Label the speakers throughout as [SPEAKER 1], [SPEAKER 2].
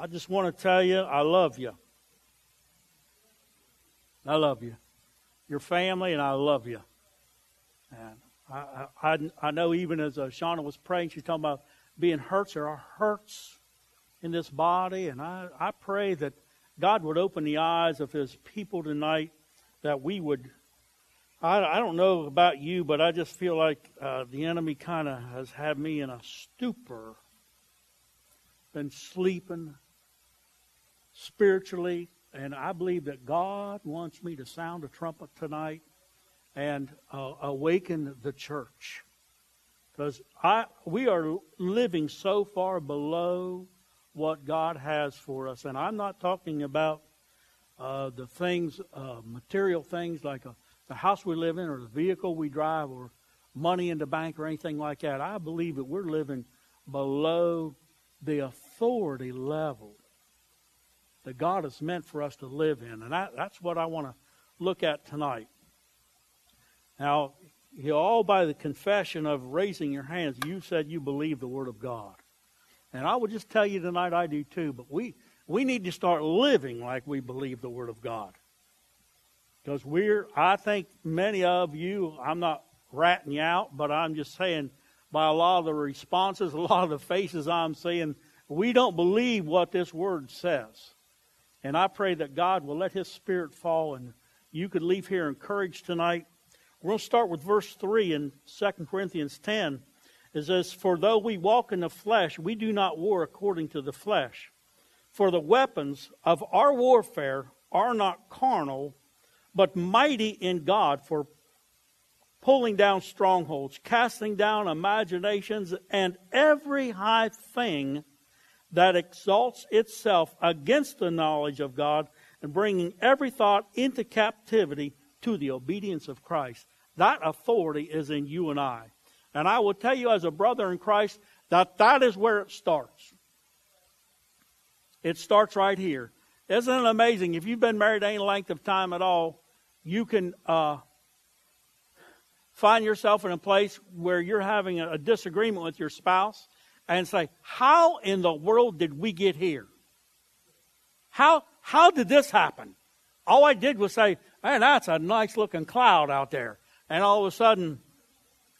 [SPEAKER 1] I just want to tell you, I love you. I love you. Your family, and I love you. And I, I, I know even as uh, Shauna was praying, she's talking about being hurts. There are hurts in this body, and I, I pray that God would open the eyes of His people tonight, that we would. I, I don't know about you, but I just feel like uh, the enemy kind of has had me in a stupor, been sleeping spiritually, and I believe that God wants me to sound a trumpet tonight and uh, awaken the church. Because I, we are living so far below what God has for us. And I'm not talking about uh, the things, uh, material things like a, the house we live in or the vehicle we drive or money in the bank or anything like that. I believe that we're living below the authority level that God has meant for us to live in. And that, that's what I want to look at tonight. Now, you all by the confession of raising your hands, you said you believe the Word of God. And I will just tell you tonight I do too, but we, we need to start living like we believe the Word of God. Because we're, I think many of you, I'm not ratting you out, but I'm just saying by a lot of the responses, a lot of the faces I'm seeing, we don't believe what this Word says. And I pray that God will let His Spirit fall and you could leave here encouraged tonight. We're going to start with verse 3 in 2 Corinthians 10. It says, For though we walk in the flesh, we do not war according to the flesh. For the weapons of our warfare are not carnal, but mighty in God for pulling down strongholds, casting down imaginations, and every high thing that exalts itself against the knowledge of God and bringing every thought into captivity to the obedience of Christ. That authority is in you and I. And I will tell you as a brother in Christ that that is where it starts. It starts right here. Isn't it amazing? If you've been married any length of time at all, you can uh, find yourself in a place where you're having a disagreement with your spouse and say, How in the world did we get here? How, how did this happen? All I did was say, Man, that's a nice looking cloud out there. And all of a sudden,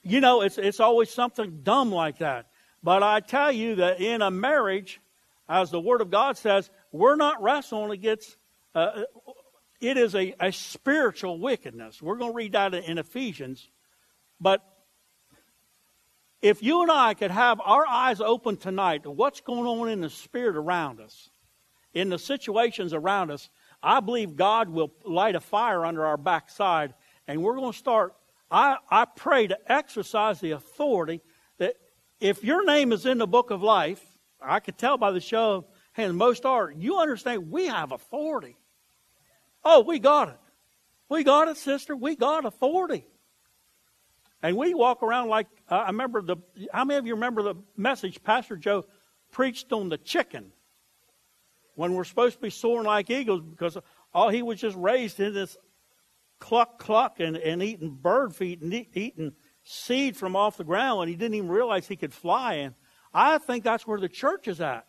[SPEAKER 1] you know, it's, it's always something dumb like that. But I tell you that in a marriage, as the Word of God says, we're not wrestling against, uh, it is a, a spiritual wickedness. We're going to read that in Ephesians. But if you and I could have our eyes open tonight to what's going on in the spirit around us, in the situations around us, I believe God will light a fire under our backside, and we're going to start. I, I pray to exercise the authority that if your name is in the book of life, I could tell by the show of hands, most are, you understand we have authority. Oh, we got it. We got it, sister. We got authority. And we walk around like uh, I remember the. How many of you remember the message Pastor Joe preached on the chicken? When we're supposed to be soaring like eagles, because all he was just raised in this cluck cluck and, and eating bird feet and eating seed from off the ground, and he didn't even realize he could fly. And I think that's where the church is at.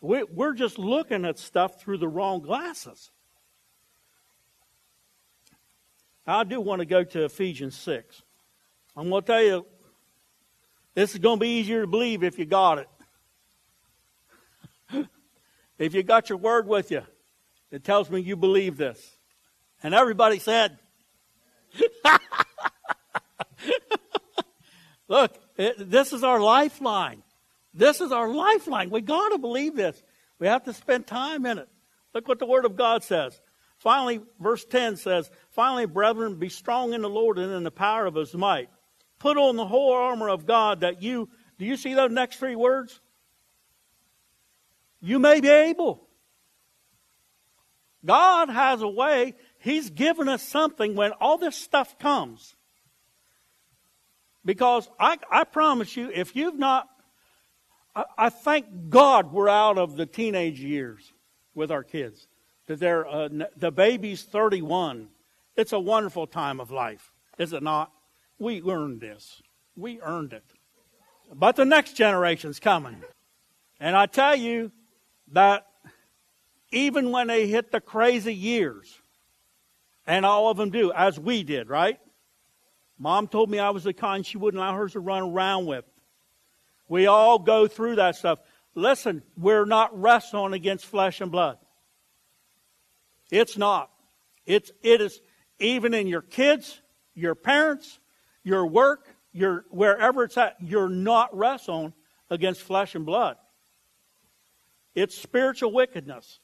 [SPEAKER 1] We, we're just looking at stuff through the wrong glasses. I do want to go to Ephesians 6. I'm going to tell you, this is going to be easier to believe if you got it. if you got your word with you, it tells me you believe this. And everybody said, Look, it, this is our lifeline. This is our lifeline. We got to believe this. We have to spend time in it. Look what the Word of God says. Finally, verse 10 says, Finally, brethren, be strong in the Lord and in the power of his might. Put on the whole armor of God that you, do you see those next three words? You may be able. God has a way, He's given us something when all this stuff comes. Because I, I promise you, if you've not, I, I, thank God we're out of the teenage years with our kids. That they're, uh, the baby's 31. It's a wonderful time of life, is it not? We earned this. We earned it. But the next generation's coming. And I tell you, that even when they hit the crazy years, and all of them do, as we did, right? Mom told me I was the kind she wouldn't allow hers to run around with. We all go through that stuff. Listen, we're not wrestling against flesh and blood. It's not. It's, it is even in your kids, your parents, your work, your, wherever it's at, you're not wrestling against flesh and blood. It's spiritual wickedness.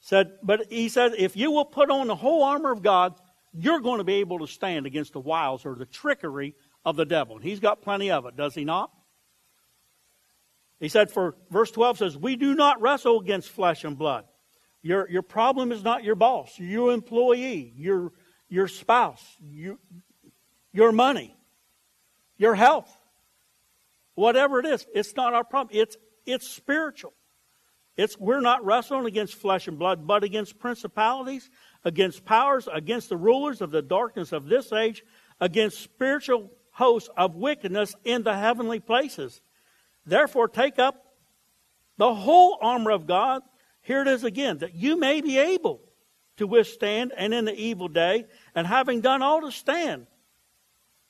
[SPEAKER 1] Said, but he said, if you will put on the whole armor of God, you're going to be able to stand against the wiles or the trickery of the devil. And he's got plenty of it, does he not? He said, for verse 12 says, We do not wrestle against flesh and blood. Your, your problem is not your boss, your employee, your, your spouse, you, your money, your health. Whatever it is, it's not our problem. It's, it's spiritual. It's, we're not wrestling against flesh and blood, but against principalities, against powers, against the rulers of the darkness of this age, against spiritual hosts of wickedness in the heavenly places. Therefore, take up the whole armor of God. Here it is again, that you may be able to withstand and in the evil day, and having done all to stand.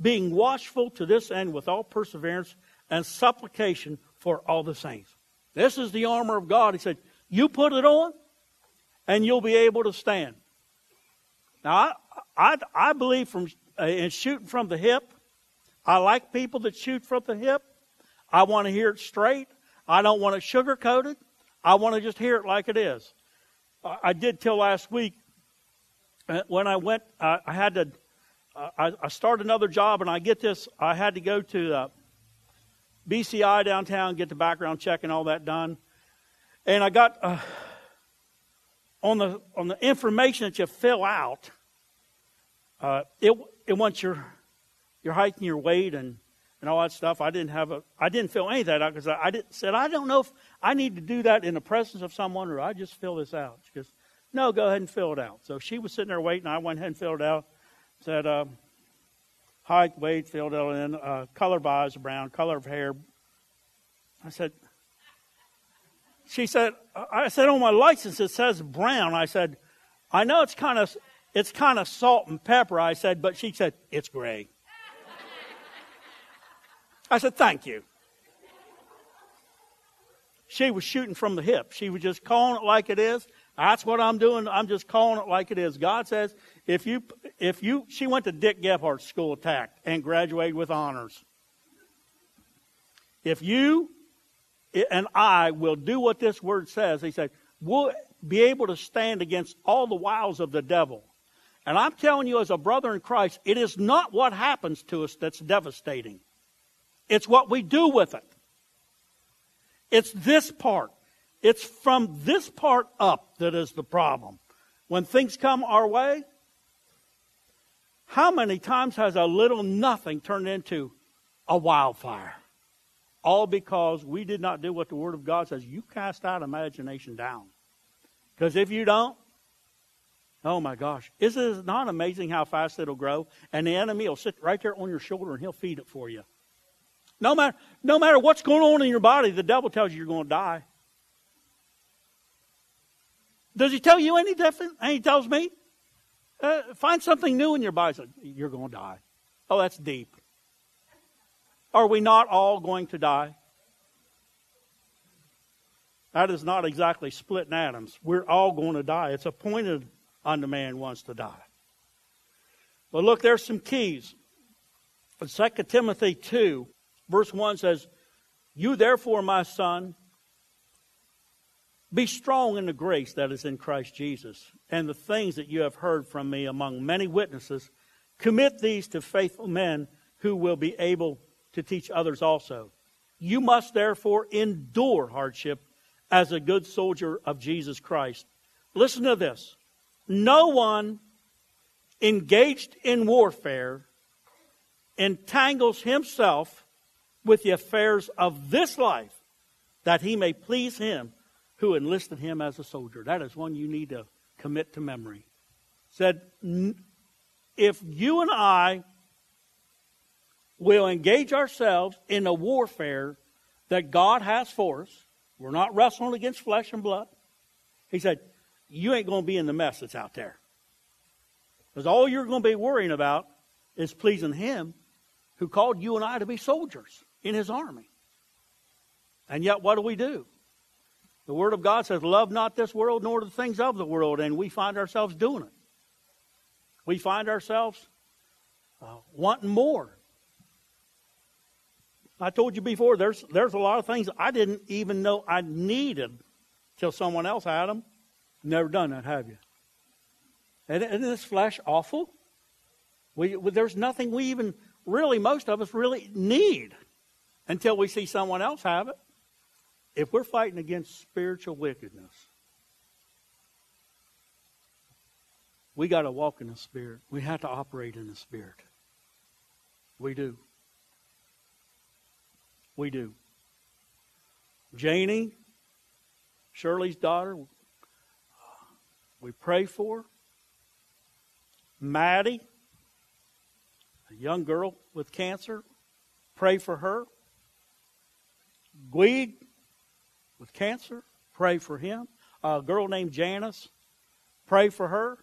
[SPEAKER 1] being watchful to this end with all perseverance and supplication for all the saints. This is the armor of God. He said, You put it on, and you'll be able to stand. Now, I, I, I believe from uh, in shooting from the hip. I like people that shoot from the hip. I want to hear it straight. I don't want it sugar coated. I want to just hear it like it is. I, I did till last week uh, when I went. I, I had to. I, I started another job, and I get this. I had to go to uh, BCI downtown, get the background check and all that done. And I got uh, on the on the information that you fill out. Uh, it it wants your your height and your weight and and all that stuff. I didn't have a I didn't fill any of that out because I, I said I don't know if I need to do that in the presence of someone or I just fill this out. She goes, no, go ahead and fill it out. So she was sitting there waiting. I went ahead and filled it out. Said uh, height, weight, it in. Uh, color of eyes, brown. Color of hair, I said, she said, I said, on my license it says brown. I said, I know it's kind of, it's kind of salt and pepper. I said, but she said, it's gray. I said, thank you. She was shooting from the hip. She was just calling it like it is. That's what I'm doing. I'm just calling it like it is. God says, if you, if you, she went to Dick Gephardt School of and graduated with honors. If you and I will do what this word says, he said, we'll be able to stand against all the wiles of the devil. And I'm telling you, as a brother in Christ, it is not what happens to us that's devastating. It's what we do with it. It's this part. It's from this part up that is the problem. When things come our way, how many times has a little nothing turned into a wildfire? All because we did not do what the Word of God says. You cast out imagination down. Because if you don't, oh my gosh, is it not amazing how fast it'll grow? And the enemy will sit right there on your shoulder and he'll feed it for you. No matter, no matter what's going on in your body, the devil tells you you're going to die. Does he tell you any different? And he tells me, uh, find something new in your body. You're going to die. Oh, that's deep. Are we not all going to die? That is not exactly splitting atoms. We're all going to die. It's appointed unto man wants to die. But look, there's some keys. In 2 Timothy 2, verse 1 says, You therefore, my son, be strong in the grace that is in Christ Jesus, and the things that you have heard from me among many witnesses, commit these to faithful men who will be able to teach others also. You must therefore endure hardship as a good soldier of Jesus Christ. Listen to this. No one engaged in warfare entangles himself with the affairs of this life that he may please him who enlisted him as a soldier. That is one you need to commit to memory. Said, if you and I will engage ourselves in a warfare that God has for us, we're not wrestling against flesh and blood. He said, you ain't going to be in the mess that's out there. Because all you're going to be worrying about is pleasing Him who called you and I to be soldiers in His army. And yet, what do we do? The Word of God says, Love not this world nor the things of the world, and we find ourselves doing it. We find ourselves uh, wanting more. I told you before, there's, there's a lot of things I didn't even know I needed till someone else had them. Never done that, have you? Isn't this flesh awful? We, there's nothing we even really, most of us really need until we see someone else have it. If we're fighting against spiritual wickedness, we got to walk in the Spirit. We have to operate in the Spirit. We do. We do. Janie, Shirley's daughter, we pray for. Maddie, a young girl with cancer, pray for her. Guide with cancer, pray for him. A girl named Janice, pray for her.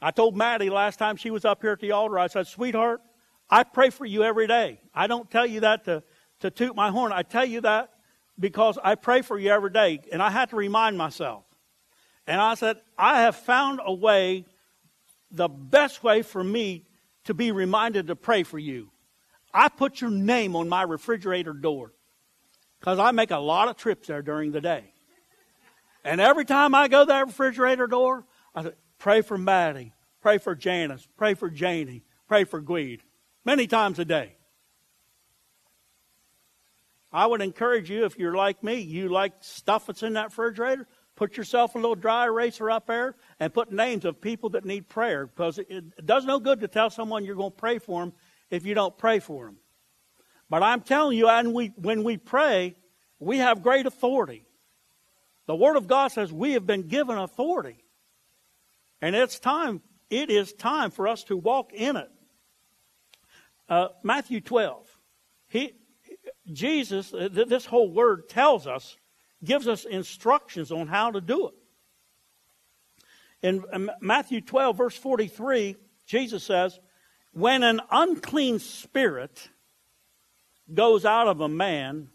[SPEAKER 1] I told Maddie last time she was up here at the altar, I said, Sweetheart, I pray for you every day. I don't tell you that to, to toot my horn. I tell you that because I pray for you every day. And I had to remind myself. And I said, I have found a way, the best way for me to be reminded to pray for you. I put your name on my refrigerator door because I make a lot of trips there during the day. And every time I go to that refrigerator door, I say, pray for Maddie, pray for Janice, pray for Janie, pray for Guide. Many times a day. I would encourage you, if you're like me, you like stuff that's in that refrigerator, put yourself a little dry eraser up there and put names of people that need prayer because it, it does no good to tell someone you're going to pray for them if you don't pray for them. But I'm telling you, and we, when we pray, we have great authority. The Word of God says we have been given authority. And it's time, it is time for us to walk in it. Uh, Matthew 12. He, Jesus, uh, this whole word tells us, gives us instructions on how to do it. In um, Matthew 12, verse 43, Jesus says, When an unclean spirit goes out of a man,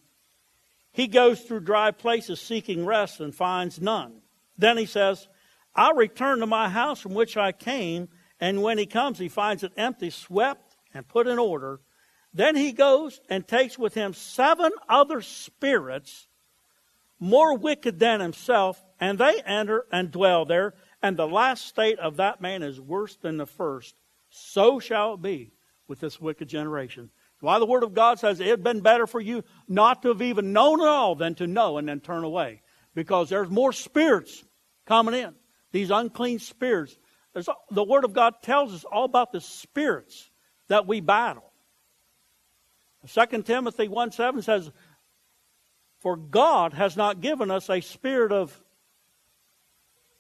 [SPEAKER 1] he goes through dry places seeking rest and finds none. Then he says, I'll return to my house from which I came. And when he comes, he finds it empty, swept, and put in order. Then he goes and takes with him seven other spirits more wicked than himself, and they enter and dwell there. And the last state of that man is worse than the first. So shall it be with this wicked generation. Why the Word of God says it had been better for you not to have even known at all than to know and then turn away. Because there's more spirits coming in. These unclean spirits. There's, the Word of God tells us all about the spirits that we battle. 2 Timothy 1 7 says, For God has not given us a spirit of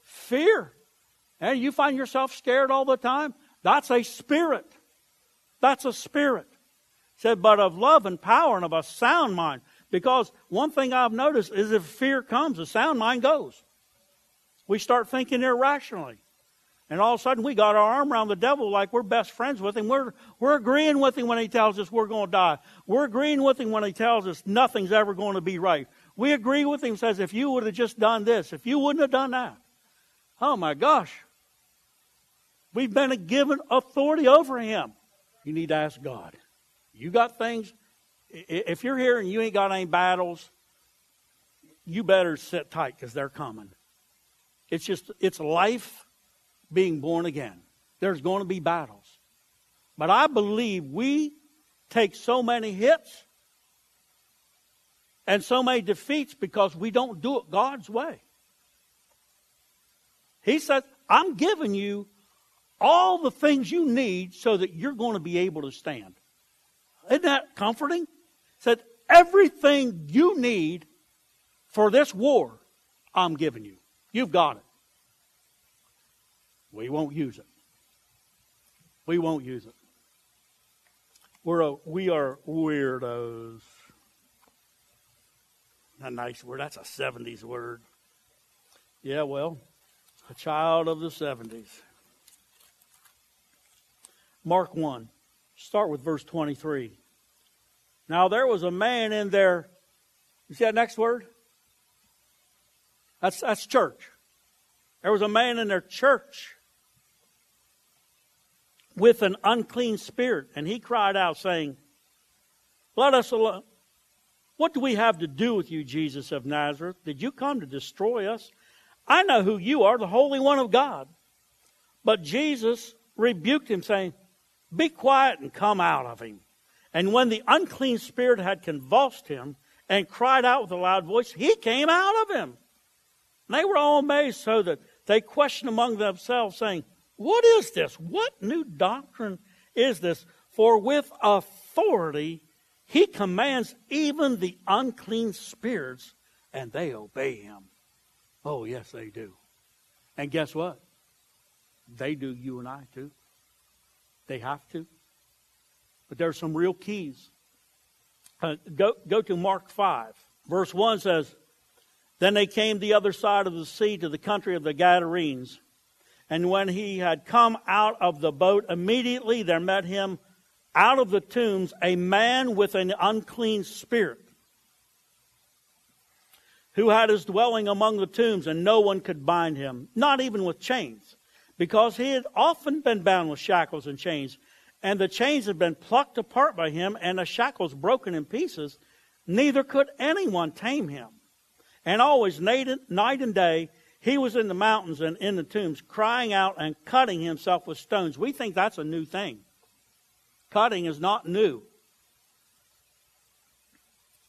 [SPEAKER 1] fear. And you find yourself scared all the time? That's a spirit. That's a spirit. Said, but of love and power and of a sound mind. Because one thing I've noticed is if fear comes, the sound mind goes. We start thinking irrationally. And all of a sudden, we got our arm around the devil like we're best friends with him. We're, we're agreeing with him when he tells us we're going to die. We're agreeing with him when he tells us nothing's ever going to be right. We agree with him, says, if you would have just done this, if you wouldn't have done that. Oh my gosh. We've been given authority over him. You need to ask God. You got things, if you're here and you ain't got any battles, you better sit tight because they're coming. It's just, it's life being born again. There's going to be battles. But I believe we take so many hits and so many defeats because we don't do it God's way. He says, I'm giving you all the things you need so that you're going to be able to stand. Isn't that comforting? Said, everything you need for this war, I'm giving you. You've got it. We won't use it. We won't use it. We're a, we are weirdos. A nice word. That's a 70s word. Yeah, well, a child of the 70s. Mark 1. Start with verse 23. Now there was a man in there. You see that next word? That's, that's church. There was a man in their church with an unclean spirit, and he cried out, saying, Let us alone. What do we have to do with you, Jesus of Nazareth? Did you come to destroy us? I know who you are, the Holy One of God. But Jesus rebuked him, saying, Be quiet and come out of him. And when the unclean spirit had convulsed him and cried out with a loud voice, he came out of him. And they were all amazed, so that they questioned among themselves, saying, What is this? What new doctrine is this? For with authority he commands even the unclean spirits, and they obey him. Oh, yes, they do. And guess what? They do you and I too. They have to. But there are some real keys. Uh, go, go to Mark 5. Verse 1 says, Then they came the other side of the sea to the country of the Gadarenes. And when he had come out of the boat, immediately there met him out of the tombs a man with an unclean spirit who had his dwelling among the tombs, and no one could bind him, not even with chains, because he had often been bound with shackles and chains, and the chains had been plucked apart by him, and the shackles broken in pieces. Neither could anyone tame him. And always, night and day, he was in the mountains and in the tombs, crying out and cutting himself with stones. We think that's a new thing. Cutting is not new.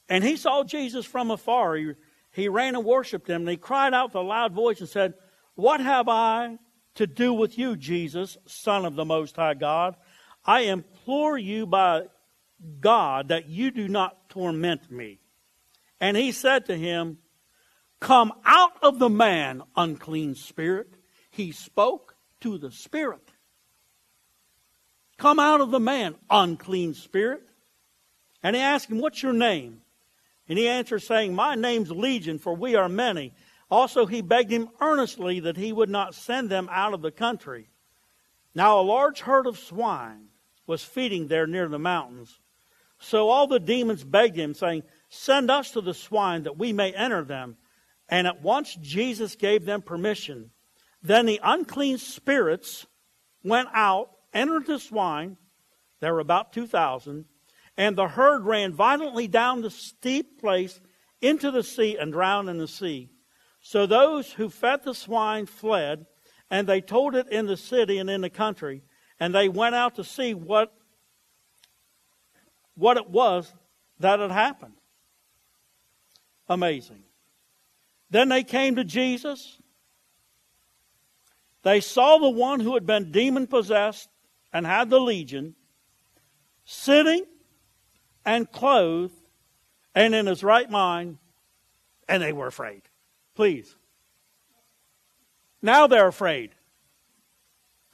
[SPEAKER 1] And he saw Jesus from afar. He he ran and worshiped him, and he cried out with a loud voice and said, What have I to do with you, Jesus, Son of the Most High God? I implore you by God that you do not torment me. And he said to him, Come out of the man, unclean spirit. He spoke to the spirit. Come out of the man, unclean spirit. And he asked him, What's your name? And he answered, saying, My name's Legion, for we are many. Also, he begged him earnestly that he would not send them out of the country. Now, a large herd of swine was feeding there near the mountains. So all the demons begged him, saying, Send us to the swine that we may enter them. And at once Jesus gave them permission. Then the unclean spirits went out, entered the swine. There were about 2,000 and the herd ran violently down the steep place into the sea and drowned in the sea. So those who fed the swine fled, and they told it in the city and in the country, and they went out to see what, what it was that had happened. Amazing. Then they came to Jesus. They saw the one who had been demon possessed and had the legion sitting and clothed and in his right mind, and they were afraid. Please. Now they're afraid.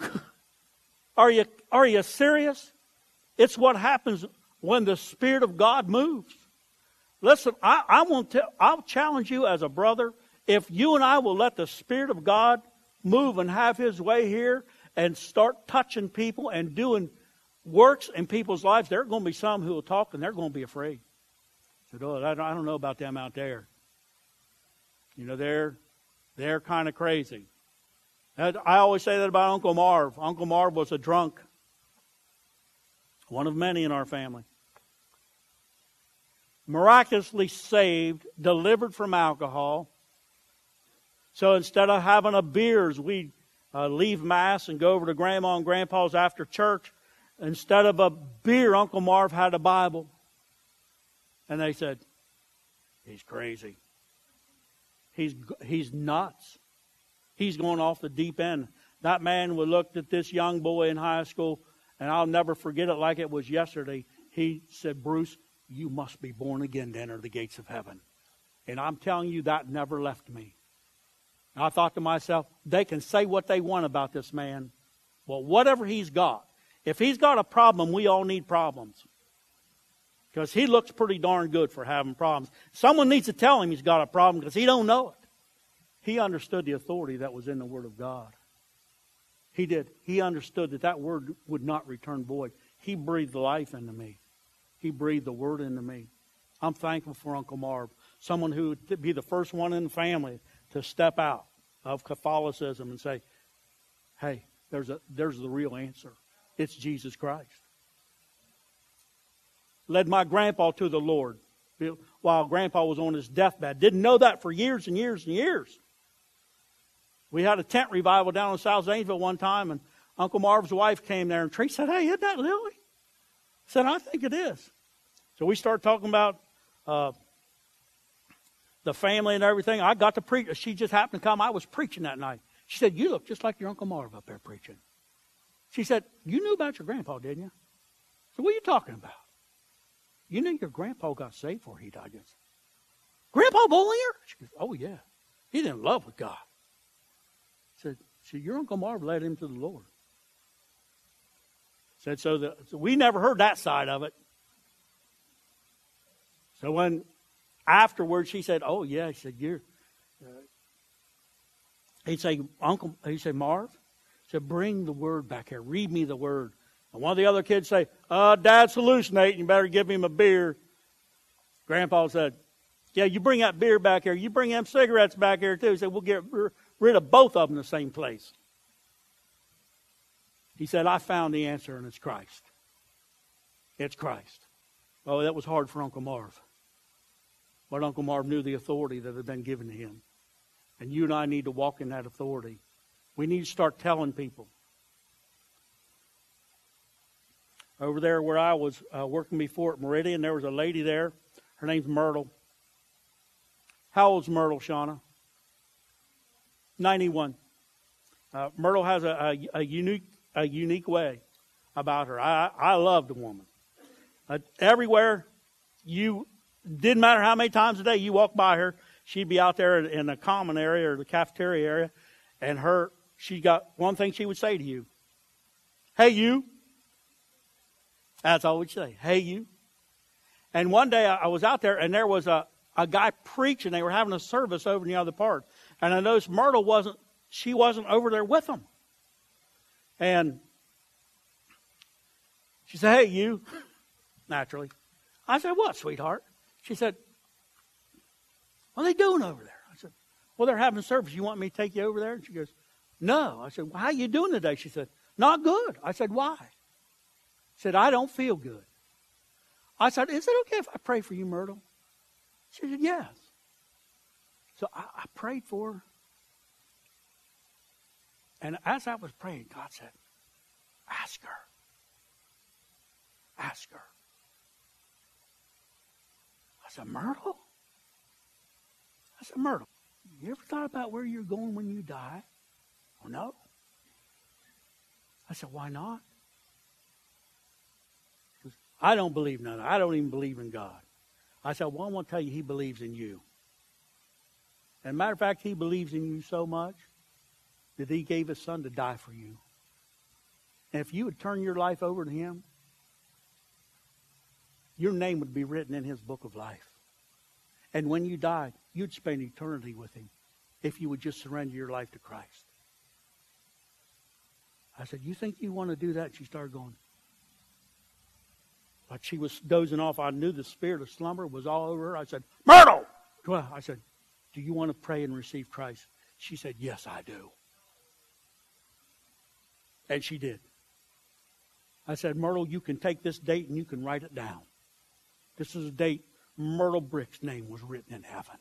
[SPEAKER 1] are you are you serious? It's what happens when the Spirit of God moves. Listen, I, I want to I'll challenge you as a brother, if you and I will let the Spirit of God move and have his way here and start touching people and doing works in people's lives, there are going to be some who will talk and they're going to be afraid. Said, "Oh, I don't know about them out there. You know, they're they're kind of crazy." I always say that about Uncle Marv. Uncle Marv was a drunk, one of many in our family. Miraculously saved, delivered from alcohol. So instead of having a beers, we uh, leave mass and go over to Grandma and Grandpa's after church instead of a beer, Uncle Marv had a Bible. And they said, He's crazy. He's, he's nuts. He's going off the deep end. That man would looked at this young boy in high school, and I'll never forget it like it was yesterday. He said, Bruce, you must be born again to enter the gates of heaven. And I'm telling you, that never left me. I thought to myself, they can say what they want about this man. Well, whatever he's got, if he's got a problem, we all need problems. Because he looks pretty darn good for having problems. Someone needs to tell him he's got a problem because he don't know it. He understood the authority that was in the Word of God. He did. He understood that that Word would not return void. He breathed life into me. He breathed the Word into me. I'm thankful for Uncle Marv, someone who would be the first one in the family to step out of Catholicism and say, hey, there's, a, there's the real answer. It's Jesus Christ. Led my grandpa to the Lord while grandpa was on his deathbed. Didn't know that for years and years and years. We had a tent revival down in South Zanesville one time, and Uncle Marv's wife came there, and Tree said, Hey, isn't that Lily? I said, I think it is. So we started talking about uh, the family and everything. I got to preach. She just happened to come. I was preaching that night. She said, You look just like your Uncle Marv up there preaching. She said, You knew about your grandpa, didn't you? So what are you talking about? You knew your grandpa got saved before he died. Yes. Grandpa Bollinger? She goes, Oh, yeah. He's in love with God. Said, said, Your Uncle Marv led him to the Lord. Said, so, the, so we never heard that side of it. So when afterwards she said, Oh, yeah, he said, You're. Uh, he'd say, Uncle, he'd say, Marv, he said, Bring the word back here. Read me the word. And one of the other kids say, uh, Dad's hallucinating. You better give him a beer. Grandpa said, Yeah, you bring that beer back here. You bring them cigarettes back here, too. He said, We'll get rid of both of them in the same place. He said, I found the answer, and it's Christ. It's Christ. Oh, that was hard for Uncle Marv. But Uncle Marv knew the authority that had been given to him. And you and I need to walk in that authority. We need to start telling people. Over there where I was uh, working before at Meridian, there was a lady there. Her name's Myrtle. How old's Myrtle, Shauna? 91. Uh, Myrtle has a, a, a, unique, a unique way about her. I, I love the woman. Uh, everywhere you, didn't matter how many times a day you walked by her, she'd be out there in the common area or the cafeteria area, and her, she got one thing she would say to you. Hey, you, that's all we'd say. Hey, you. And one day I was out there and there was a, a guy preaching. They were having a service over in the other part. And I noticed Myrtle wasn't, she wasn't over there with them. And she said, Hey, you. Naturally. I said, What, sweetheart? She said, What are they doing over there? I said, Well, they're having service. You want me to take you over there? And she goes, No. I said, well, How are you doing today? She said, Not good. I said, Why? Said, I don't feel good. I said, Is it okay if I pray for you, Myrtle? She said, Yes. So I, I prayed for her. And as I was praying, God said, Ask her. Ask her. I said, Myrtle? I said, Myrtle, you ever thought about where you're going when you die? Oh, no. I said, Why not? I don't believe none. I don't even believe in God. I said, Well, I want to tell you, He believes in you. And matter of fact, He believes in you so much that He gave His Son to die for you. And if you would turn your life over to Him, your name would be written in His book of life. And when you died, you'd spend eternity with Him if you would just surrender your life to Christ. I said, You think you want to do that? She started going, like she was dozing off. I knew the spirit of slumber was all over her. I said, Myrtle! I said, Do you want to pray and receive Christ? She said, Yes, I do. And she did. I said, Myrtle, you can take this date and you can write it down. This is a date Myrtle Brick's name was written in heaven.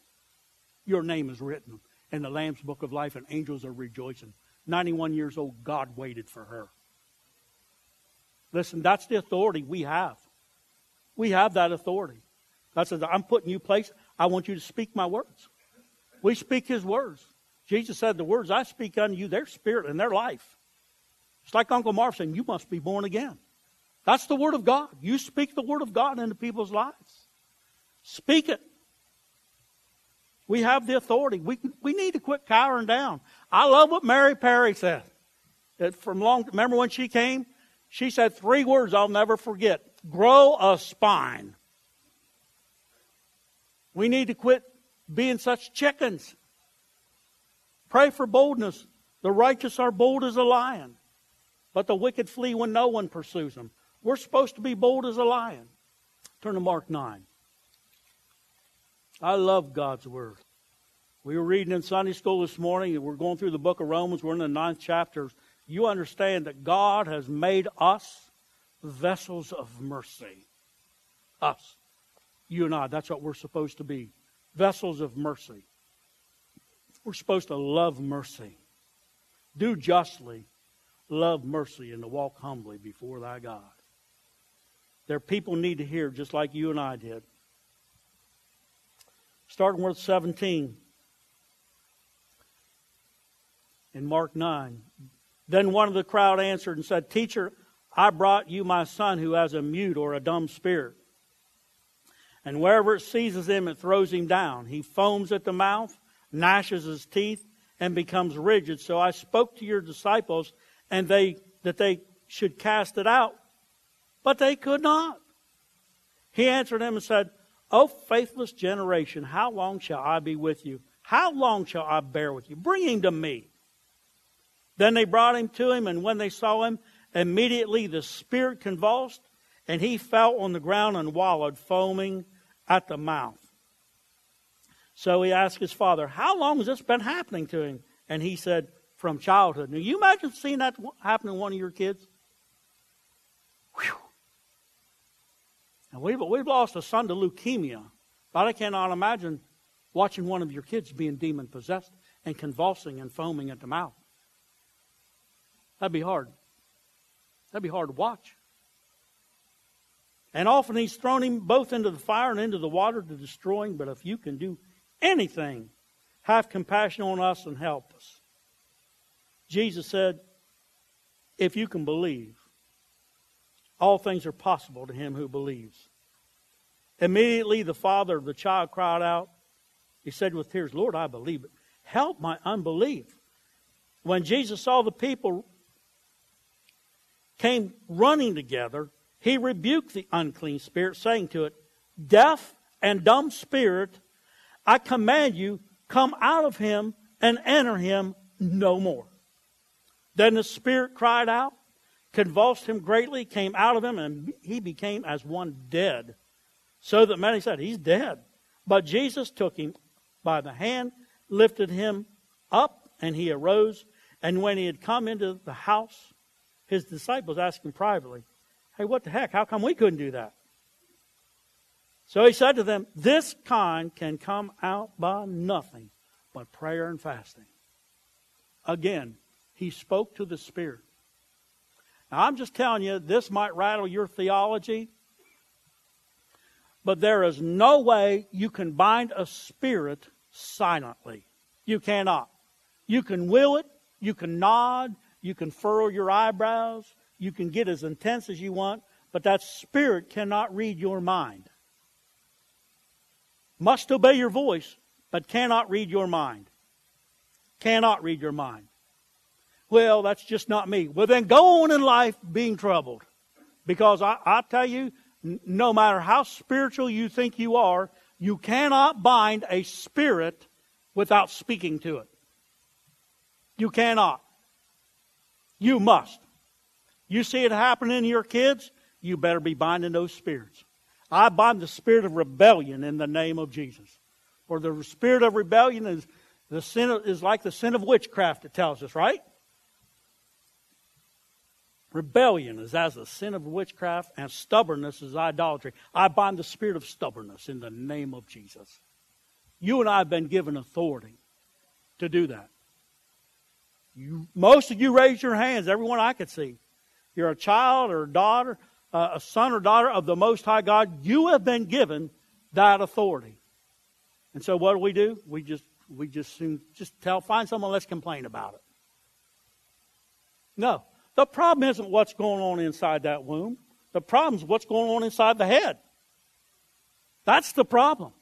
[SPEAKER 1] Your name is written in the Lamb's Book of Life, and angels are rejoicing. 91 years old, God waited for her. Listen, that's the authority we have. We have that authority. God says, I'm putting you place. I want you to speak my words. We speak his words. Jesus said, The words I speak unto you, their spirit and their life. It's like Uncle Marv saying, You must be born again. That's the word of God. You speak the word of God into people's lives. Speak it. We have the authority. We, we need to quit cowering down. I love what Mary Perry said. From long, remember when she came? She said three words I'll never forget. Grow a spine. We need to quit being such chickens. Pray for boldness. The righteous are bold as a lion, but the wicked flee when no one pursues them. We're supposed to be bold as a lion. Turn to Mark 9. I love God's Word. We were reading in Sunday school this morning, and we're going through the book of Romans. We're in the ninth chapter. You understand that God has made us vessels of mercy. Us. You and I, that's what we're supposed to be vessels of mercy. We're supposed to love mercy, do justly, love mercy, and to walk humbly before thy God. There people need to hear just like you and I did. Starting with 17 in Mark 9. Then one of the crowd answered and said, Teacher, I brought you my son who has a mute or a dumb spirit. And wherever it seizes him, it throws him down. He foams at the mouth, gnashes his teeth, and becomes rigid. So I spoke to your disciples and they that they should cast it out, but they could not. He answered them and said, O faithless generation, how long shall I be with you? How long shall I bear with you? Bring him to me. Then they brought him to him, and when they saw him, immediately the spirit convulsed, and he fell on the ground and wallowed, foaming at the mouth. So he asked his father, How long has this been happening to him? And he said, From childhood. Now, you imagine seeing that happen to one of your kids? Whew. And we've, we've lost a son to leukemia, but I cannot imagine watching one of your kids being demon possessed and convulsing and foaming at the mouth. That'd be hard. That'd be hard to watch. And often he's thrown him both into the fire and into the water to destroy him. But if you can do anything, have compassion on us and help us. Jesus said, if you can believe, all things are possible to him who believes. Immediately the father of the child cried out. He said with tears, Lord, I believe it. Help my unbelief. When Jesus saw the people came running together, he rebuked the unclean spirit, saying to it, Deaf and dumb spirit, I command you, come out of him and enter him no more. Then the spirit cried out convulsed him greatly, came out of him, and he became as one dead. So that many said, He's dead. But Jesus took him by the hand, lifted him up, and he arose. And when he had come into the house, his disciples asked him privately, Hey, what the heck? How come we couldn't do that? So he said to them, This kind can come out by nothing but prayer and fasting. Again, he spoke to the Spirit. Now, I'm just telling you, this might rattle your theology, but there is no way you can bind a spirit silently. You cannot. You can will it, you can nod, you can furrow your eyebrows, you can get as intense as you want, but that spirit cannot read your mind. Must obey your voice, but cannot read your mind. Cannot read your mind. Well, that's just not me. Well, then go on in life being troubled. Because I, I tell you, no matter how spiritual you think you are, you cannot bind a spirit without speaking to it. You cannot. You must. You see it happening in your kids, you better be binding those spirits. I bind the spirit of rebellion in the name of Jesus. For the spirit of rebellion is the sin is like the sin of witchcraft, it tells us, right? Rebellion is as the sin of witchcraft, and stubbornness is idolatry. I bind the spirit of stubbornness in the name of Jesus. You and I have been given authority to do that. You, most of you raised your hands, everyone I could see. You're a child or a daughter, uh, a son or daughter of the Most High God. You have been given that authority. And so what do we do? We just we just soon just tell find someone let's complain about it. No. The problem isn't what's going on inside that womb. The problem is what's going on inside the head. That's the problem.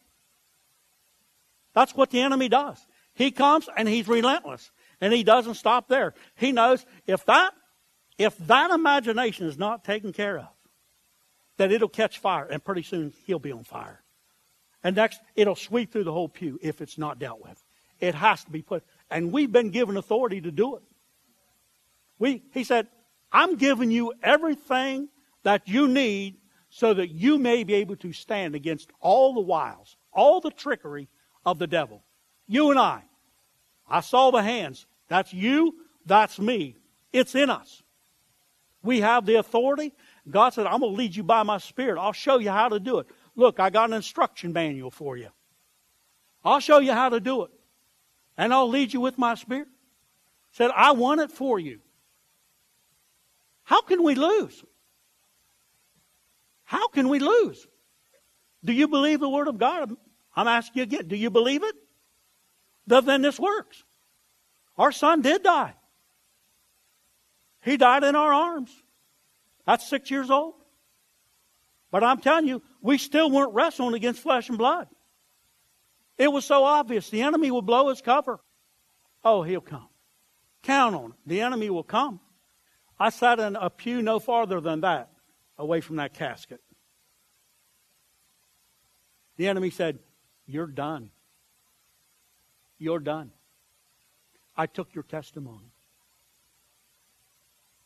[SPEAKER 1] That's what the enemy does. He comes and he's relentless. And he doesn't stop there. He knows if that if that imagination is not taken care of, that it'll catch fire and pretty soon he'll be on fire. And next it'll sweep through the whole pew if it's not dealt with. It has to be put and we've been given authority to do it. We he said, I'm giving you everything that you need so that you may be able to stand against all the wiles, all the trickery of the devil. You and I. I saw the hands. That's you, that's me. It's in us. We have the authority. God said, I'm going to lead you by my Spirit. I'll show you how to do it. Look, I got an instruction manual for you. I'll show you how to do it. And I'll lead you with my Spirit. Said, I want it for you. How can we lose? How can we lose? Do you believe the Word of God? I'm asking you again. Do you believe it? Then this works. Our son did die. He died in our arms. That's six years old. But I'm telling you, we still weren't wrestling against flesh and blood. It was so obvious. The enemy will blow his cover. Oh, he'll come. Count on it. The enemy will come. I sat in a pew no farther than that away from that casket. The enemy said, You're done. You're done. I took your testimony.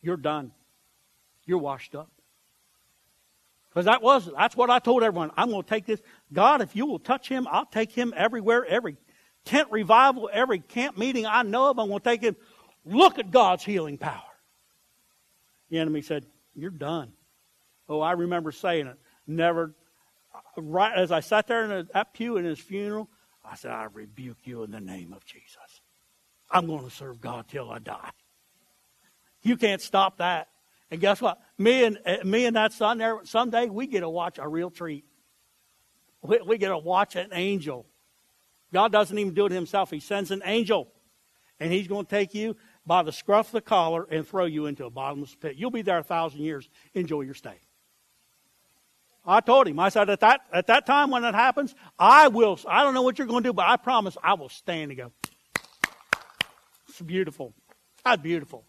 [SPEAKER 1] You're done. You're washed up. Because that was, that's what I told everyone. I'm going to take this. God, if you will touch him, I'll take him everywhere, every tent revival, every camp meeting I know of, I'm going to take him. Look at God's healing power. The enemy said, You're done. Oh, I remember saying it. Never, right as I sat there in that pew in his funeral, I said, I rebuke you in the name of Jesus. I'm going to serve God till I die. You can't stop that. And guess what? Me and uh, me and that son there, someday we get to watch a real treat. We, we get to watch an angel. God doesn't even do it himself. He sends an angel. And he's going to take you by the scruff of the collar and throw you into a bottomless pit. You'll be there a thousand years. Enjoy your stay. I told him, I said, at that, at that time when it happens, I will, I don't know what you're going to do, but I promise I will stand and go. It's beautiful. How beautiful.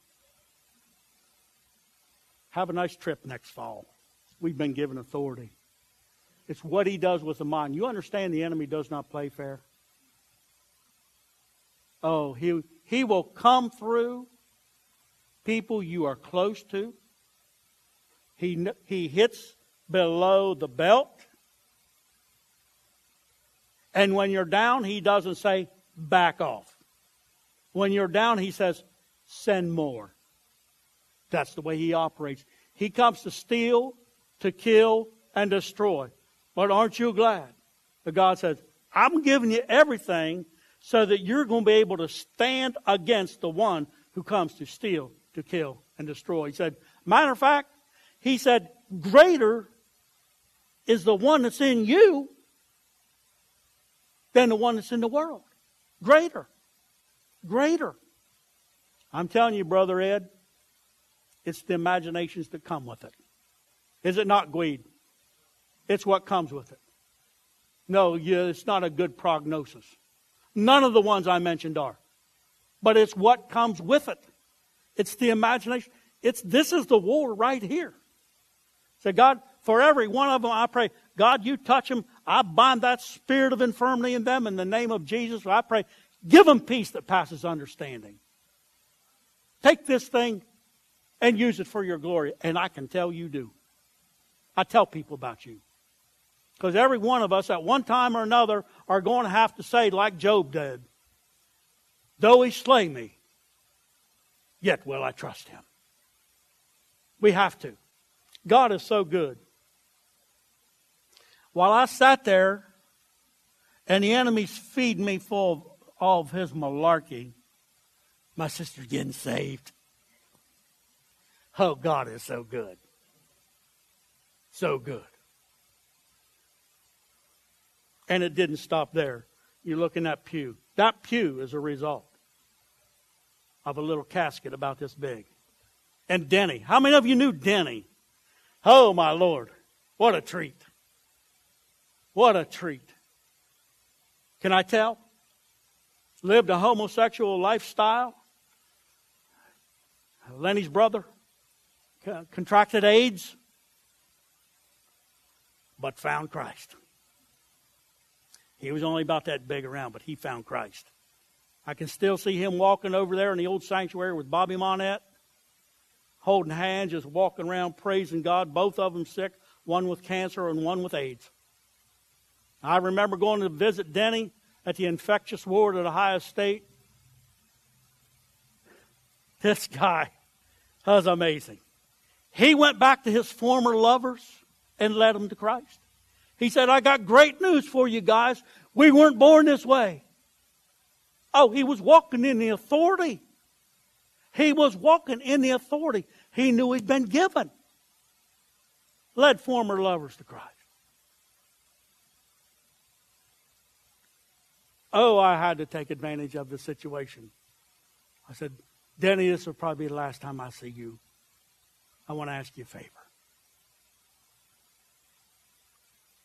[SPEAKER 1] Have a nice trip next fall. We've been given authority. It's what he does with the mind. You understand the enemy does not play fair? Oh, he, he will come through people you are close to. He, he hits below the belt. And when you're down, he doesn't say, back off. When you're down, he says, send more. That's the way he operates. He comes to steal, to kill, and destroy. But aren't you glad that God says, I'm giving you everything so that you're going to be able to stand against the one who comes to steal, to kill, and destroy. He said, matter of fact, he said, greater is the one that's in you than the one that's in the world. Greater. Greater. I'm telling you, Brother Ed, it's the imaginations that come with it. Is it not greed? It's what comes with it. No, it's not a good prognosis. None of the ones I mentioned are. But it's what comes with it. It's the imagination. It's this is the war right here. Say, God, for every one of them, I pray, God, you touch them. I bind that spirit of infirmity in them in the name of Jesus. I pray, give them peace that passes understanding. Take this thing and use it for your glory. And I can tell you do. I tell people about you. Because every one of us at one time or another are going to have to say, like Job did, though he slay me, yet will I trust him. We have to. God is so good. While I sat there and the enemy's feeding me full all of his malarkey, my sister's getting saved. Oh, God is so good. So good. And it didn't stop there. You look in that pew. That pew is a result of a little casket about this big. And Denny. How many of you knew Denny? Oh, my Lord. What a treat. What a treat. Can I tell? Lived a homosexual lifestyle. Lenny's brother contracted AIDS, but found Christ. He was only about that big around, but he found Christ. I can still see him walking over there in the old sanctuary with Bobby Monette, holding hands, just walking around praising God, both of them sick, one with cancer and one with AIDS. I remember going to visit Denny at the infectious ward at Ohio State. This guy was amazing. He went back to his former lovers and led them to Christ. He said, I got great news for you guys. We weren't born this way. Oh, he was walking in the authority. He was walking in the authority he knew he'd been given. Led former lovers to Christ. Oh, I had to take advantage of the situation. I said, Denny, this will probably be the last time I see you. I want to ask you a favor. I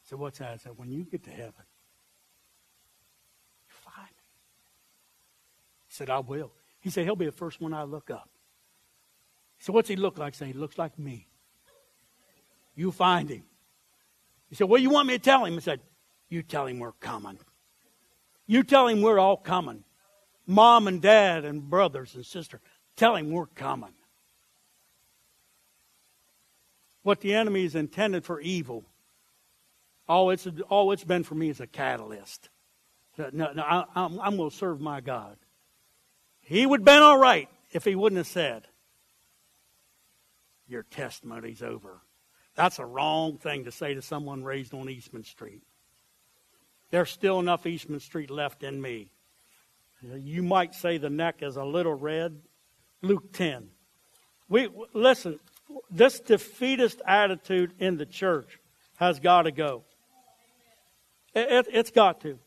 [SPEAKER 1] said, What's that? I said, When you get to heaven, find me. He said, I will. He said, He'll be the first one I look up. He said, What's he look like? I said, He looks like me. You find him. He said, What do you want me to tell him? I said, You tell him we're coming. You tell him we're all coming. Mom and dad and brothers and sisters. Tell him we're coming. What the enemy is intended for evil, all it's, all it's been for me is a catalyst. No, no, I, I'm, I'm going to serve my God. He would have been all right if he wouldn't have said, Your testimony's over. That's a wrong thing to say to someone raised on Eastman Street. There's still enough Eastman Street left in me. You might say the neck is a little red. Luke 10. We listen, this defeatist attitude in the church has got to go. It, it, has got to.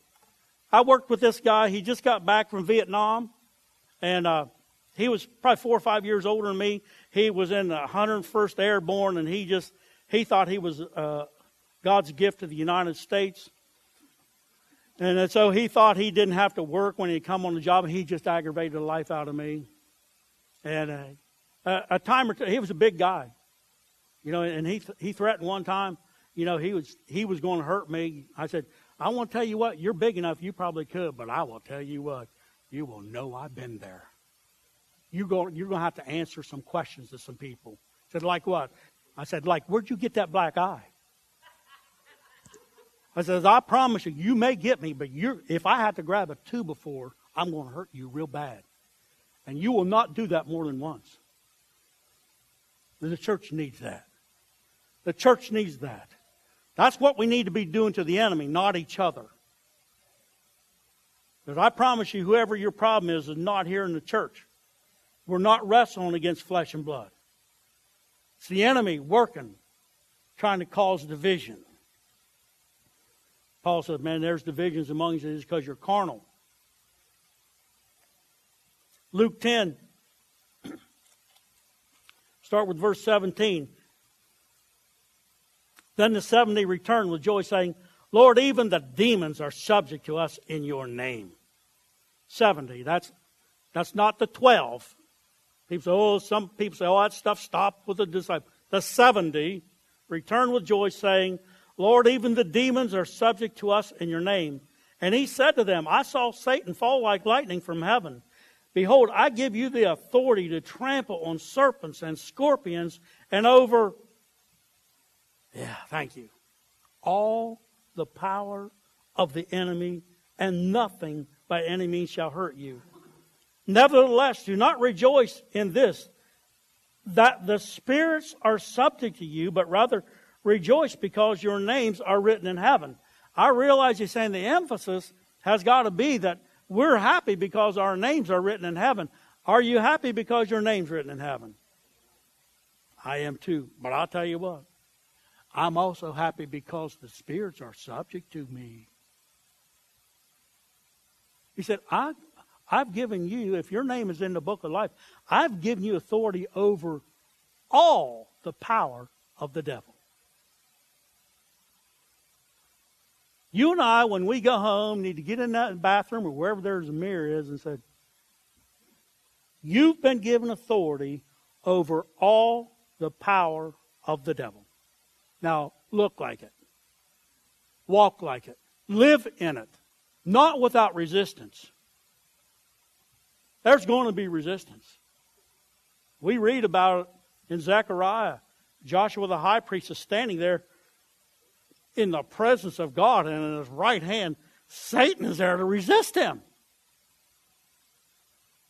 [SPEAKER 1] I worked with this guy. He just got back from Vietnam, and uh, he was probably four or five years older than me. He was in the 101st Airborne, and he just he thought he was uh, God's gift to the United States. And so he thought he didn't have to work when he come on the job. He just aggravated the life out of me. And uh, a, a time or two, he was a big guy, you know, and he he threatened one time, you know, he was he was going to hurt me. I said, I want to tell you what, you're big enough, you probably could, but I will tell you what, you will know I've been there. You go, you're going to have to answer some questions to some people. I said, like what? I said, like, where'd you get that black eye? I says, I promise you, you may get me, but if I have to grab a two before, I'm going to hurt you real bad. And you will not do that more than once. The church needs that. The church needs that. That's what we need to be doing to the enemy, not each other. Because I promise you, whoever your problem is, is not here in the church. We're not wrestling against flesh and blood. It's the enemy working, trying to cause division. Paul says, man, there's divisions among you because you're carnal. Luke 10, start with verse 17. Then the 70 returned with joy, saying, Lord, even the demons are subject to us in your name. 70. That's, that's not the 12. People say, oh, some people say, oh, that stuff stopped with the disciples. The 70 returned with joy, saying, Lord, even the demons are subject to us in your name. And he said to them, I saw Satan fall like lightning from heaven. Behold, I give you the authority to trample on serpents and scorpions and over, yeah, thank you, all the power of the enemy, and nothing by any means shall hurt you. Nevertheless, do not rejoice in this, that the spirits are subject to you, but rather rejoice because your names are written in heaven. I realize he's saying the emphasis has got to be that we're happy because our names are written in heaven. Are you happy because your name's written in heaven? I am too. But I'll tell you what, I'm also happy because the spirits are subject to me. He said, I, I've given you, if your name is in the book of life, I've given you authority over all the power of the devil. You and I, when we go home, need to get in that bathroom or wherever there's a mirror is and say, You've been given authority over all the power of the devil. Now, look like it. Walk like it. Live in it. Not without resistance. There's going to be resistance. We read about it in Zechariah. Joshua the high priest is standing there in the presence of God, and in his right hand, Satan is there to resist him.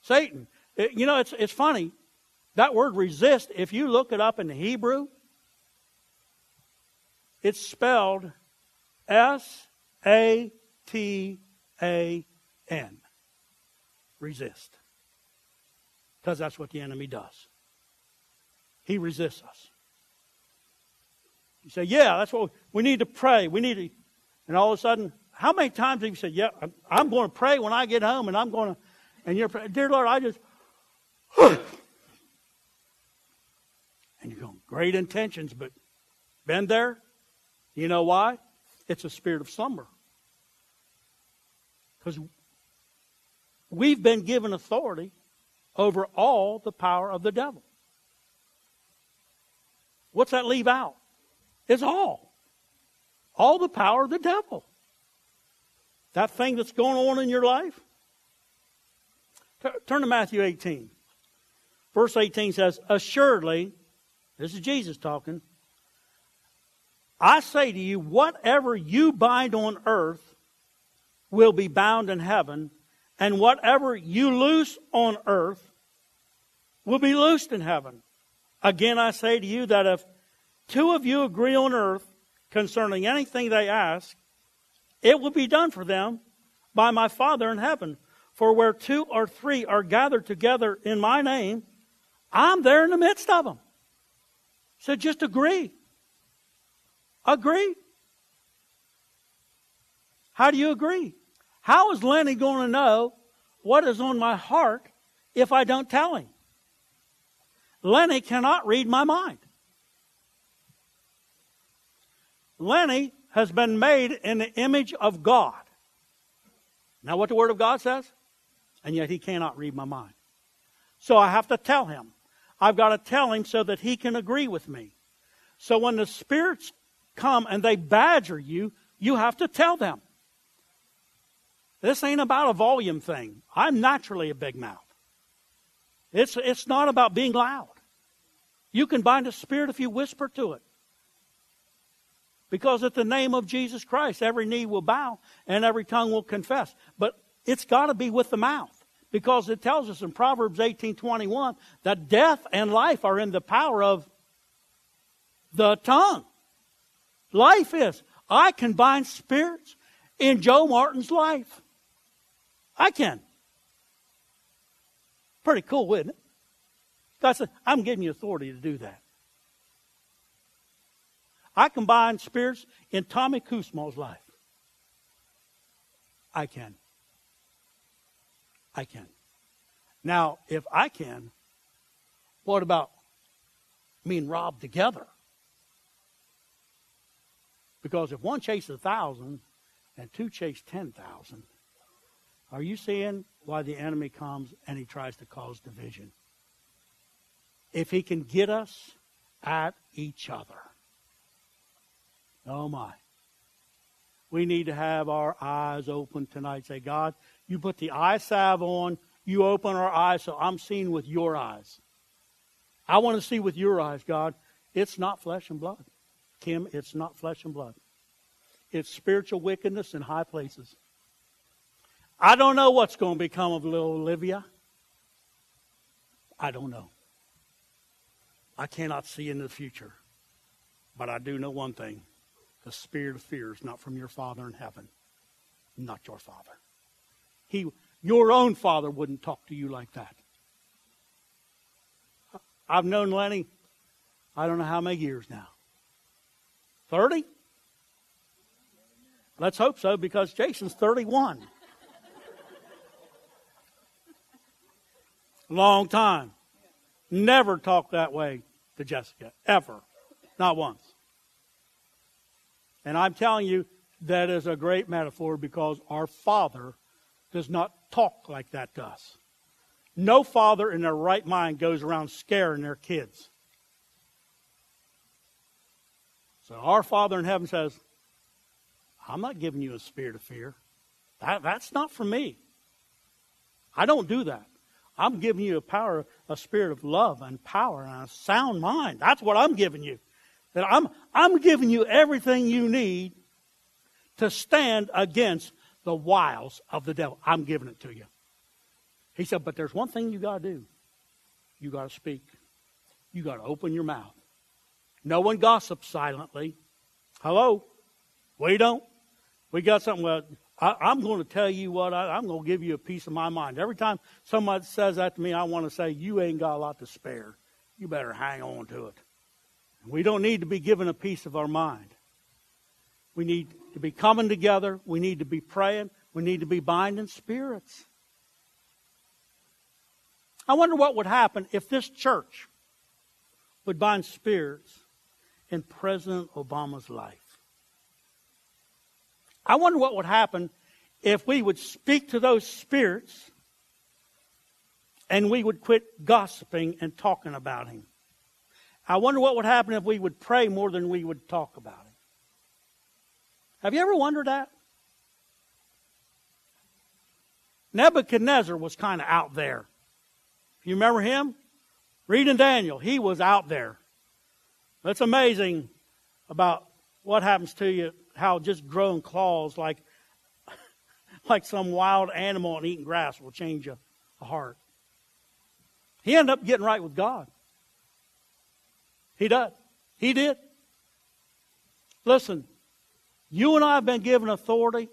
[SPEAKER 1] Satan. It, you know, it's, it's funny. That word resist, if you look it up in Hebrew, it's spelled S A T A N. Resist. Because that's what the enemy does. He resists us. You say, yeah, that's what we, need to pray. We need to. And all of a sudden, how many times have you said, yeah, I'm, I'm going to pray when I get home and I'm going to, and you're, dear Lord, I just, and you're going, great intentions, but been there? You know why? It's a spirit of slumber. Because we've been given authority over all the power of the devil. What's that leave out? It's all. All the power of the devil. That thing that's going on in your life. Turn to Matthew 18. Verse 18 says, Assuredly, this is Jesus talking, I say to you, whatever you bind on earth will be bound in heaven, and whatever you loose on earth will be loosed in heaven. Again, I say to you that if two of you agree on earth concerning anything they ask, it will be done for them by my Father in heaven. For where two or three are gathered together in my name, I'm there in the midst of them. So just agree. Agree. How do you agree? How is Lenny going to know what is on my heart if I don't tell him? Lenny cannot read my mind. Lenny has been made in the image of God. Now, what the Word of God says? And yet he cannot read my mind. So I have to tell him. I've got to tell him so that he can agree with me. So when the spirits come and they badger you, you have to tell them. This ain't about a volume thing. I'm naturally a big mouth. It's, it's not about being loud. You can bind a spirit if you whisper to it. Because at the name of Jesus Christ, every knee will bow and every tongue will confess. But it's got to be with the mouth. Because it tells us in Proverbs 18:21 that death and life are in the power of the tongue. Life is. I can bind spirits in Joe Martin's life. I can. Pretty cool, isn't it? God said, I'm giving you authority to do that. I can bind spirits in Tommy Kusmo's life. I can. I can. Now, if I can, what about me and Rob together? Because if one chases a thousand and two chase ten thousand, are you seeing why the enemy comes and he tries to cause division? If he can get us at each other. Oh my. We need to have our eyes open tonight. Say, God, you put the eye salve on, you open our eyes so I'm seeing with your eyes. I want to see with your eyes, God. It's not flesh and blood. Kim, it's not flesh and blood. It's spiritual wickedness in high places. I don't know what's going to become of little Olivia. I don't know. I cannot see into the future. But I do know one thing the spirit of fear is not from your Father in heaven, not your Father. He, your own Father wouldn't talk to you like that. I've known Lenny, I don't know how many years now. 30? Let's hope so because Jason's 31. Long time. Never talked that way to Jessica, ever. Not once. And I'm telling you, that is a great metaphor because our Father does not talk like that to us. No father in their right mind goes around scaring their kids. So our Father in heaven says, I'm not giving you a spirit of fear. That, that's not for me. I don't do that. I'm giving you a power, a spirit of love and power and a sound mind. That's what I'm giving you. That I'm, I'm giving you everything you need to stand against the wiles of the devil. I'm giving it to you. He said, but there's one thing you got to do. You got to speak. You got to open your mouth. No one gossips silently. Hello? We don't. We got something. Well, I, am going to tell you what, I, am going to give you a piece of my mind. Every time somebody says that to me, I want to say, You ain't got a lot to spare. You better hang on to it. We don't need to be given a piece of our mind. We need to be coming together. We need to be praying. We need to be binding spirits. I wonder what would happen if this church would bind spirits in President Obama's life. I wonder what would happen if we would speak to those spirits and we would quit gossiping and talking about him. I wonder what would happen if we would pray more than we would talk about it. Have you ever wondered that? Nebuchadnezzar was kind of out there. You remember him? Reading Daniel, he was out there. That's amazing about what happens to you how just growing claws like like some wild animal and eating grass will change a, a heart. He ended up getting right with God. He does. He did. Listen, you and I have been given authority.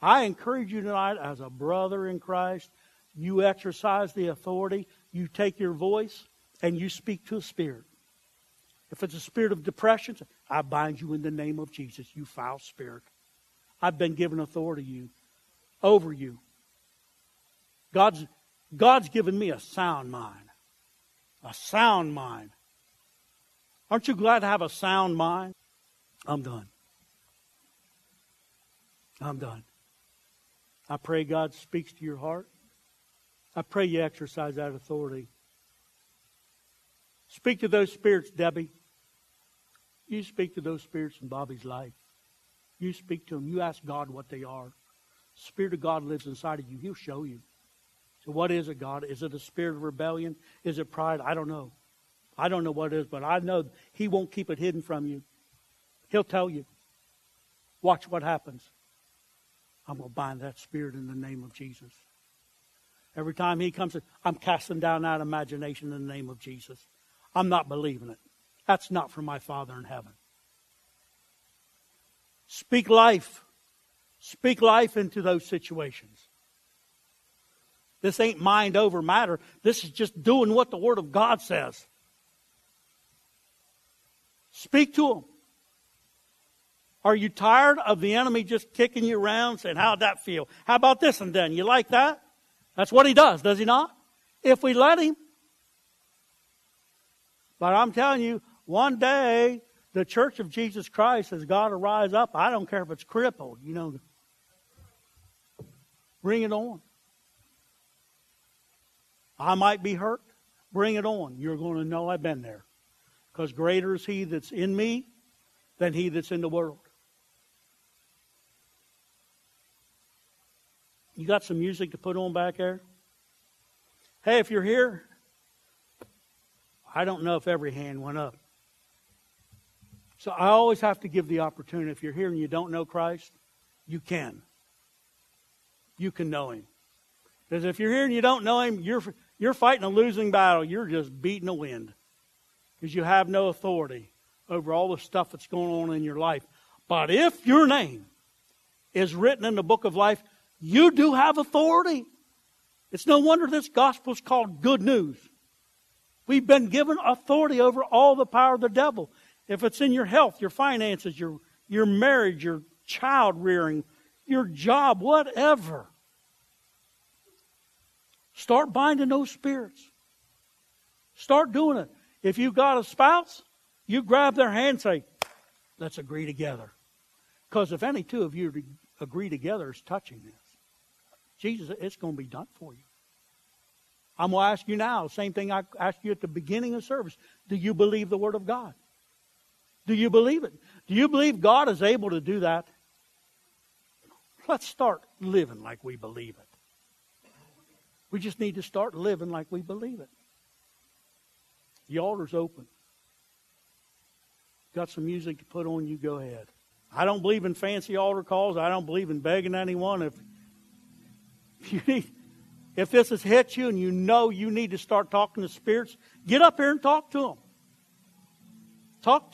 [SPEAKER 1] I encourage you tonight, as a brother in Christ, you exercise the authority. You take your voice and you speak to a spirit. If it's a spirit of depression, I bind you in the name of Jesus, you foul spirit. I've been given authority you, over you. God's, God's given me a sound mind. A sound mind. Aren't you glad to have a sound mind? I'm done. I'm done. I pray God speaks to your heart. I pray you exercise that authority. Speak to those spirits, Debbie. You speak to those spirits in Bobby's life. You speak to them. You ask God what they are. Spirit of God lives inside of you. He'll show you. So what is it, God? Is it a spirit of rebellion? Is it pride? I don't know. I don't know what it is, but I know He won't keep it hidden from you. He'll tell you. Watch what happens. I'm going to bind that spirit in the name of Jesus. Every time he comes, I'm casting down that imagination in the name of Jesus. I'm not believing it. That's not from my Father in heaven. Speak life. Speak life into those situations. This ain't mind over matter. This is just doing what the Word of God says. Speak to them. Are you tired of the enemy just kicking you around saying, How'd that feel? How about this and then? You like that? That's what he does, does he not? If we let him. But I'm telling you, one day, the church of Jesus Christ has got to rise up. I don't care if it's crippled, you know. Bring it on. I might be hurt. Bring it on. You're going to know I've been there. Because greater is He that's in me than He that's in the world. You got some music to put on back there? Hey, if you're here, I don't know if every hand went up. So I always have to give the opportunity. If you're here and you don't know Christ, you can. You can know Him. Because if you're here and you don't know Him, you're, you're fighting a losing battle. You're just beating the wind. Because you have no authority over all the stuff that's going on in your life. But if your name is written in the book of life, you do have authority. It's no wonder this gospel is called good news. We've been given authority over all the power of the devil. If it's in your health, your finances, your, your marriage, your child rearing, your job, whatever. Start binding those spirits. Start doing it. If you've got a spouse, you grab their hand and say, let's agree together. Because if any two of you agree together is touching this, Jesus, it's going to be done for you. I'm going to ask you now, same thing I asked you at the beginning of service. Do you believe the Word of God? Do you believe it? Do you believe God is able to do that? Let's start living like we believe it. We just need to start living like we believe it. The altar's open. Got some music to put on, you go ahead. I don't believe in fancy altar calls. I don't believe in begging anyone. If, you need, if this has hit you and you know you need to start talking to spirits, get up here and talk to them. Talk to